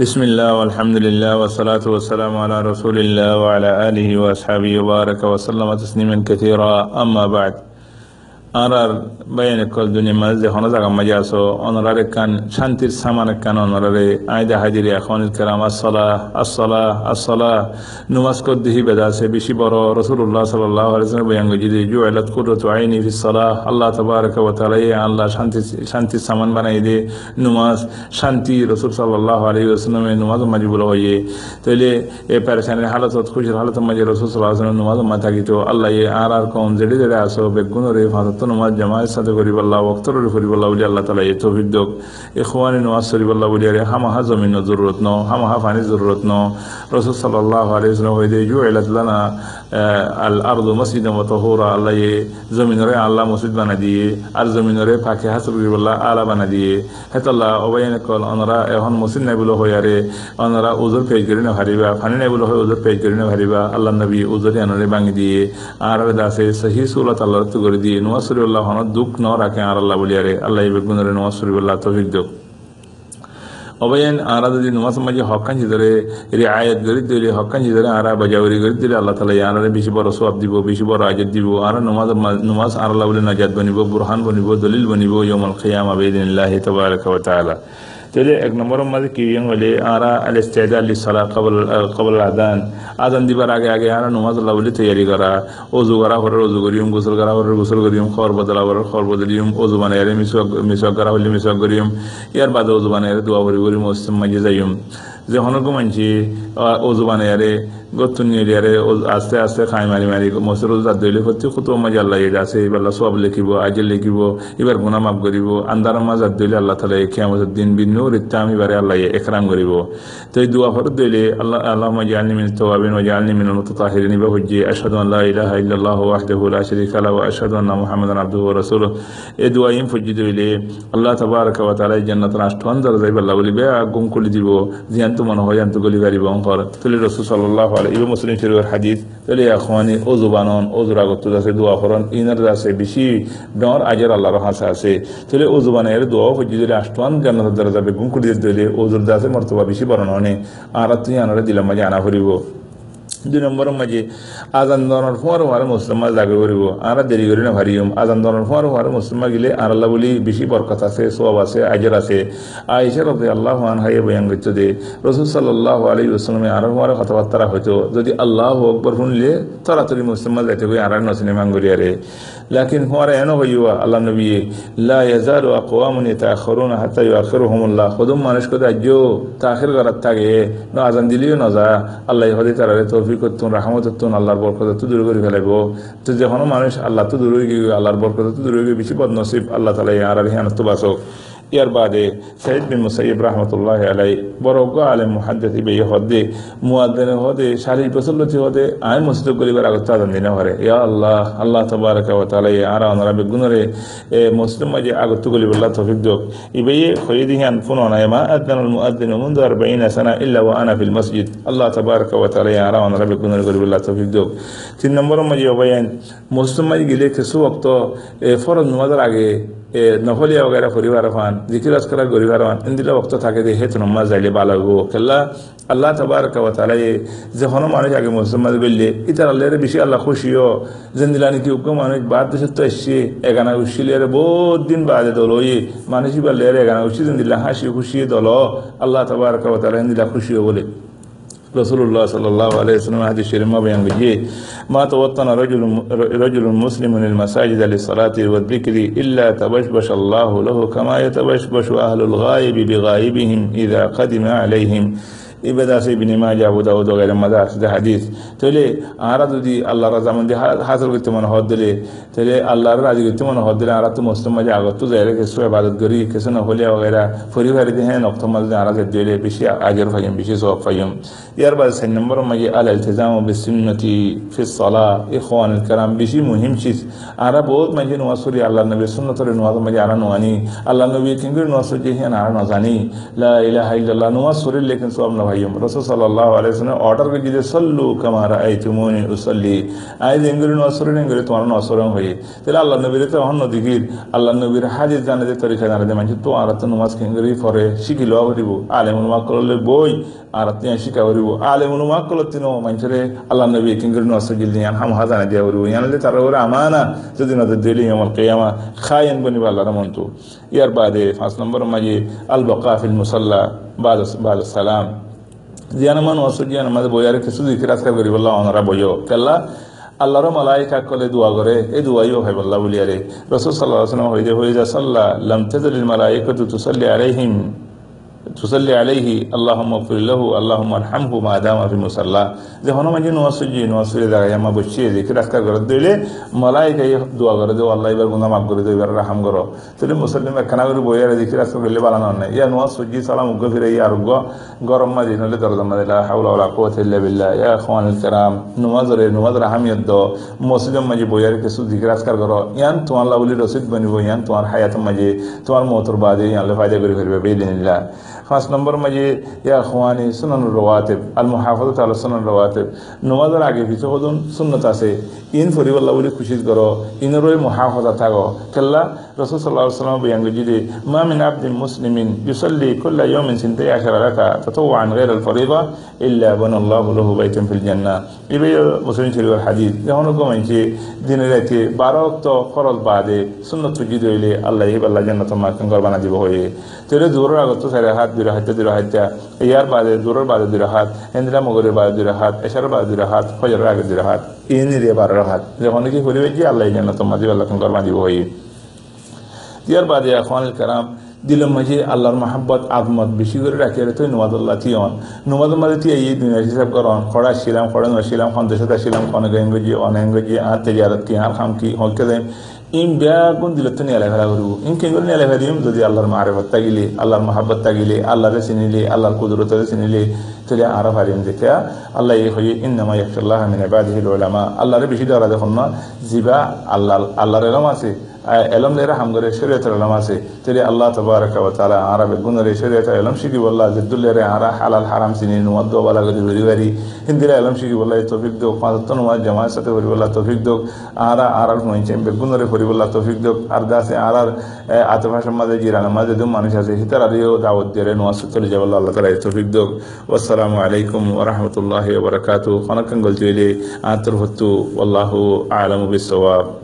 بسم الله والحمد لله والصلاة والسلام على رسول الله وعلى آله وأصحابه وبارك وسلم تسليما كثيرا. أما بعد বাইনে call দুনিয়া মাঝে হন জায়গা মাঝে আসো অনরারে কান শান্তির সামান কান অনরারে আয়দা হাজিরি এখন কেরাম আসলা আসলা আসলা নুমাজ কর দিহি বেদা আছে বেশি বড় রসুল্লাহ সাল্লাহ আলাইসলাম বয়াঙ্গ জু আলাত কুদরত আইনি ফি সালাহ আল্লাহ তবারক ওয়া তাআলা আল্লাহ শান্তি শান্তির সামান বানাই দে নুমাজ শান্তি রসুল সাল্লাহ আলাইহি ওয়াসাল্লামে নুমাজ মাঝে বলা হইয়ে তাইলে এ প্যারেশানের হালত খুশির হালত মাঝে রসুল সাল্লাহ আলাইহি নুমাজ মা থাকি তো আল্লাহ আর আর কম জেডে জেডে আসো বেগুন রে ফাঁসত নমাজ জামায়ের সাথে করিবাল্লাহ ওক্তর করিবাল্লাহ বলি আল্লাহ তালা এই তৌফিক দোক এ খোয়ানি নমাজ শরীবাল্লাহ বলি আরে, হামাহা জমিন জরুরত ন, হামাহা পানির জরুরত ন। রসুল সাল্লাহ আলাইসলাম হয়ে দিয়ে জু এলাতলানা আল আরদু মসজিদ মতহরা আল্লাহ এ জমিনরে আল্লাহ মসজিদ বানা দিয়ে, আর জমিনরে ফাঁকে হাসর করিবাল্লাহ আলা বানা দিয়ে। হেতাল্লাহ অবাইন কল, অনরা, এখন মসজিদ নাই বলো হয়ে আরে, অনরা ওজোর পেজ করি না ভারিবা ফানি নাই বলো হয় ওজোর পেজ করি না ভারিবা, আল্লাহ নবী ওজরে আনরে ভাঙি দিয়ে, আর দাসে সহি সুলত আল্লাহ করে দিয়ে, নোয়াজ শরীফুল্লাহ হন দুঃখ ন রাখে আর আল্লাহ বলিয়ারে। আল্লাহ বেগুনের শরীফুল্লাহ তফিক দোক অবয়েন আরা যদি নমাজ মাঝে হকান ধরে রে আয়াত গরি দিলে হকান ধরে আরা বাজাউরি গরি দিলে আল্লাহ তালা আনারে বেশি বড় সব দিব, বেশি বড় আজাদ দিব। আর নমাজ নমাজ আর আল্লাহ বলে নাজাদ বনিব, বুরহান বনিব, দলিল বনিব ইয়মল খেয়াম আবেদিল্লাহ তবারক ওয়া তাআলা। তাহলে এক নম্বরের মাঝে কি হলে আরা আল ইস্তেদা আলি সালা কবল কবল আদান আদান দিবার আগে আগে আরা নমাজ আল্লাহ বলে তৈরি করা অজু করা হরে অজু করিম গোসল করা হরে গোসল করিম খবর বদলা হরে খবর বদলিম অজু বানাইরে মিসওয়াক মিসওয়াক করা হলে মিসওয়াক করিম ইয়ার বাদে অজু বানাইরে দোয়া করি করিম মাঝে যাইম যে হনকো মানছি অজু বানাইরে গত্তু নিয়ে আরে আস্তে আস্তে খাই মারি মারি, মসজিদ রোজ দাঁত দইলে করতে কত মজা আল্লাহ এটা আছে, এবার সব লিখিব আজে লিখিব, এবার গুণা মাফ করিব, আন্দার মাঝ দাঁত দইলে আল্লাহ তালা খেয়ামতের দিন বিন্ন রিত্তা আমি বারে আল্লাহ একরাম করিব। তো এই দুয়া ফরত দইলে আল্লাহ আল্লাহ মজা আলনি মিন তোয়াবিন মজা আলনি মিন মতো তাহির নিবা হজ্জি আসাদু আল্লাহ ইলাহা ইল্লাল্লাহ ওয়াহদাহু লা শারীকা লাহু ওয়া আশহাদু আন্না মুহাম্মাদান আবদুহু ওয়া রাসূলুহু। দুয়া ইম ফজ্জি দইলে আল্লাহ তাবারাকা ওয়া তাআলা জান্নাতের আষ্টমান দরজায় আল্লাহ বলিবে আগুন খুলি দিব জিয়ান্ত মনে হয় গলি গাড়ি বংকর তুলি রাসূল সাল্লাল্লাহু আলাইহি ওয়া মুসলিম শরীফের হাদিস তাহলে এখনই অজু বানন আছে দোয়া করন ইনার আছে বেশি ডর আজের আল্লাহর হাসা আছে তাহলে অজু বানের দোয়া যদি আষ্টমান জান্নাতের দ্বারা যাবে গুম করে দিলে অজুর দাসে মর্তবা বেশি বরণ হনে আর তুই আনারে দিলাম আনা করিব দুই নম্বরের মাঝে আজান দনের ফোয়ার হওয়ার মুসলমান জাগে করিব আর দেরি করি না ভারিম আজান দনের ফোয়ার হওয়ার মুসলমান গেলে আল্লাহ বলি বেশি বরকত আছে সব আছে আজের আছে আইসা রতে আল্লাহ হান হাইয়ে বয়ান করছে যে রসুল সাল্লাহ আলী আসলামে আর হওয়ার কথাবার্তা হয়তো যদি আল্লাহ আকবর শুনলে তাড়াতাড়ি মুসলমান যাইতে কই আর নসিনে মাঙ্গরিয়ারে লাকিন হওয়ার এন হইয়া আল্লাহ নবী লা ইয়াজালু আকওয়ামুন ইয়াতাখিরুনা হাত্তা ইউআখিরুহুমুল্লাহ খুদুম মানুষ কো আজ্য তাখির করার থাকে আজান দিলিও না আল্লাহ হদি তারারে তৌফিক করতুন রাহমত করতুন আল্লাহর বরকত তো দূর করে ফেলাইব। তো যখন মানুষ, আল্লাহ তো দূরে গিয়ে আল্লাহর বরকত তো দূর গিয়ে বেশি বদনসিব, আল্লাহ তালা আর তো বাসক। ইয়ার বাদে সাইদ বিন মুসাইব রহমতুল্লাহ আলাই বরজ্ঞ আলেম মুহাদ্দি বে হদে মুয়াদ্দেন হদে শারীর প্রসল্লতি হদে আয় মসজিদ করিবার আগত আদান দিন হরে ইয়া আল্লাহ আল্লাহ তবারক ওয়া তাআলা, ইয়া আরা আর আনরা বেগুনরে এ মসজিদ মাঝে আগত গলি বল্লাহ তৌফিক দক ইবে খয়ে দিহি আন ফুন অনায় মা আদান আল মুয়াদ্দিন منذ 40 সানা ইল্লা ওয়া আনা ফিল মসজিদ। আল্লাহ في ওয়া তাআলা, ইয়া আরা আর আনরা বেগুনরে গলি বল্লাহ তৌফিক দক তিন নম্বর মাঝে অবায়ান মসজিদ মাঝে গেলে কিছু ওয়াক্ত এ ফরজ নামাজের আগে, এ নফলিয়া ওগারা পরিবার হন। জিকির করা গরিবার ইন্দিরা ভক্ত থাকে যে হেতু নমাজ যাইলে বালা হব খেলা আল্লাহ তাবার ওয়া যে হন মানুষ আগে মুসলমান বললে, ইতার আল্লাহ বেশি আল্লাহ খুশিও। জিন্দিলা নাকি উগ্র মানুষ বাদ দেশে তো এসছে, এগানা উশিলের বহুত দিন বাদে দল ওই মানুষই বললে এগানা উশি জিন্দিলা হাসি খুশি দল। আল্লাহ তবারক ওয়া তাআলা ইন্দিলা খুশিও বলে। رسول الله صلى الله عليه وسلم هذه الشيء ما بيان ما توطن رجل رجل مسلم للمساجد للصلاة والذكر إلا تبشبش الله له كما يتبشبش أهل الغائب بغائبهم إذا قدم عليهم ইবেদা আছে ইবিনি মাজা আবু দাউদ ওগাইরা মাদা আছে হাদিস তাহলে আরা যদি আল্লাহ রাজা মন্দির হাসিল করতে মনে হদ দিলে তাহলে আল্লাহর রাজি করতে মনে হদ দিলে আরা তো মুসলিম মাঝে আগত তো যাই কিছু ইবাদত করি কিছু না হলে ওগাইরা পরিবারে দিয়ে হ্যাঁ নক্ত মাঝে আরা দিলে বেশি আগের ফাইম বেশি সব ফাইম ইয়ার বাদ সাইন নম্বর মাঝে আল ইলতিজাম বিসুন্নতি ফি সলা ইখওয়ান কারাম বেশি মুহিম চিজ আরা বহুত মাঝে নোয়াজ করি আল্লাহ নবী সুন্নতরে নোয়াজ মাঝে আরা নোয়ানি আল্লাহ নবী কিংগুর নোয়াজ করি হ্যাঁ আরা নজানি লা ইলাহা ইল্লাল্লাহ নোয়াজ করি লেকিন সব না হাইম রসুল সাল্লাহ আলাইসলাম অর্ডার করে যদি সল্লু কামারা আই তুমনি উসল্লি আই জেঙ্গুরি নসরে নেঙ্গুরি তোমার নসরং হয়ে তাহলে আল্লাহ নবীর তো হন নদীগির আল্লাহ নবীর হাজির জানে যে তরিকা জানে যে মানুষ তো আর তো নমাজ কেঙ্গুরি পরে শিখি লওয়া করিব। আলেম উলমাক করলে বই আর তিয়া শিখা করিব। আলেম উলমাক করলে তিনো মানুষের আল্লাহ নবী কেঙ্গুরি নসর গিল দিয়ান হাম হাজানা দিয়া করিব। ইয়ানলে তারা ওরা আমানা, যদি নজর দিলি আমার কেয়ামা। খায়েন বনিব আল্লাহর মন্তু ইয়ার বাদে পাঁচ নম্বর মাঝে আল বকা ফিল মুসাল্লা, বাদ বাদ সালাম জিয়ান ওয়াসু ওসু জিয়ান আমাদের বইয়ারে কিছু দিকে রাস্তা করি বললাম ওনারা বইও। কেল্লা, আল্লাহর মালাইকা কলে দোয়া করে এই দোয়াইও হয় বল্লা বলিয়ারে। রসুল সাল্লাহ আসলাম হয়ে যে সাল্লাহ লমতে মালাই কত তুসল্লি আলাইহিম। তুসাল্লি আলাইহি আল্লাহুম্মা ফিরলাহু আল্লাহুম্মা আরহামহু মা দামা ফি মুসাল্লা যে হনো মাঝে নোয়াসুজি নোয়াসুজি দাঁড়াই আমা বসিয়ে দেখে রাস্তা করে দিলে মালাইকাই দোয়া করে দেও আল্লাহ এবার গুনা মাফ করে দেও এবার রাহাম করো তাহলে মুসলিম একখানা করে বইয়ারে দেখে রাস্তা করলে বালানো নাই ইয়া নোয়াসুজি সালাম উগ্র ফিরে ইয়া আরোগ্য গরম মাঝে নলে দরজা মাঝে লা হাওলা ওয়ালা কুওয়াতা ইল্লা বিল্লাহ ইয়া ইখওয়ানুল কিরাম নমাজরে নমাজর আহমিয়ত দ মুসলিম মাঝে বইয়ারে কিছু দিকে রাস্তা করো ইয়ান তোমার লাউলি রসিদ বনিব ইয়ান তোমার হায়াত মাঝে তোমার মতর বাদে ইয়ানলে ফায়দা করে ফিরবে বেদিনিল্লাহ পাঁচ নম্বর মাঝে ইয়া খোয়ানি সুনান রওয়াতেব আল মুহাফাজত আল সুনান রওয়াতেব নমাজের আগে পিছু হদুন সুন্নত আছে ইন ফরিবাল্লাহ বলে খুশি করো ইনরই মুহাফাজা থাকো কেল্লা রসুল সাল্লাহ সাল্লাম বিয়াঙ্গ যদি মা মিন আবদিন মুসলিমিন ইউসাল্লি কুল্লা ইয়াউমিন সিনতাই আশারা রাকা তাতাওয়ান গায়র আল ফরিদা ইল্লা বানাল্লাহু লাহু বাইতান ফিল জান্নাহ ইবে মুসলিম শরীফের হাদিস যখন কমাইছে দিনে রাতে বারো অক্ত ফরজ বাদে সুন্নত যদি হইলে আল্লাহ আল্লাহ জান্নাত মাকান গরবানা দিব হয়ে তেরে জোরের আগত সারে হাত দুই হাতে দুই হাতে ইয়ার বাদে, জোরের বাদে দুই হাত হেন্দ্রা মগরের বাদে দুই হাত এশার বাদে দুই হাত ফজরের আগে দুই হাত ইনি রে বারো হাত যখন কি করিবে যে আল্লাহ জান্নাত মাদি আল্লাহ গরবানা দিব হয়ে ইয়ার বাদে এখন কারাম দিল মাঝে আল্লাহর মাহাব্বত আগমত বেশি করে রাখি তো নুমাদুল্লাহ তিয়ান নুমাদুল মাঝে তিয়া এই দুনিয়া হিসাব করন খড়া ছিলাম, খড়া নছিলাম সন্দেশতা ছিলাম অনেক ইংরেজি অনেক আর তেজারত কি আর খাম কি হকে দেয় ইম ব্যাগুন দিল তো নিয়ে লেখা করব। ইম কে করে নিয়ে লেখা দিম যদি আল্লাহর মাহারেফত তাগিলে, আল্লাহর মহাব্বত তাগিলে, আল্লাহরে চিনিলে আল্লাহর কুদরতরে চিনিলে তাহলে আরও পারিম দেখে আল্লাহ ইয়ে হয়ে ইন্নামা ইয়াকশাল্লাহ মিন ইবাদিহিল উলামা। আল্লাহরে বেশি ধরা দেখুন না, জিবা আল্লাহ, আল্লাহর এরম আছে। এলম লেরা হামগরে শরীয়তের এলম আছে। তেরে আল্লাহ তবারক ওয়া তাআলা আরবে গুনরে শরীয়তের এলম শিখি বল্লাহ জিদ্দুল্লেরে আরা হালাল হারাম চিনি নুয়াদ্দ বালা গদি ভরি হিন্দিরা এলম শিখি বল্লাহ তৌফিক দোক। পাঁচত্ব নুমাজ জামাত সাথে ভরি বল্লাহ, তৌফিক দোক। আরা আরার মহিছে বেগুনরে ভরি বল্লাহ, তৌফিক দোক। আর দাসে আরার আতফাসের মাঝে জিরান মাঝে দুম মানুষ আছে, হিতার আদিও দাওয়াত দিয়ে নুয়াজ চলে যাব আল্লাহ তালা তৌফিক দোক। আসসালামু আলাইকুম ওয়া রাহমাতুল্লাহি ওয়া বারাকাতুহু। খনাকান গলচুইলে আতর হত্তু আল্লাহু আলামু বিসওয়াব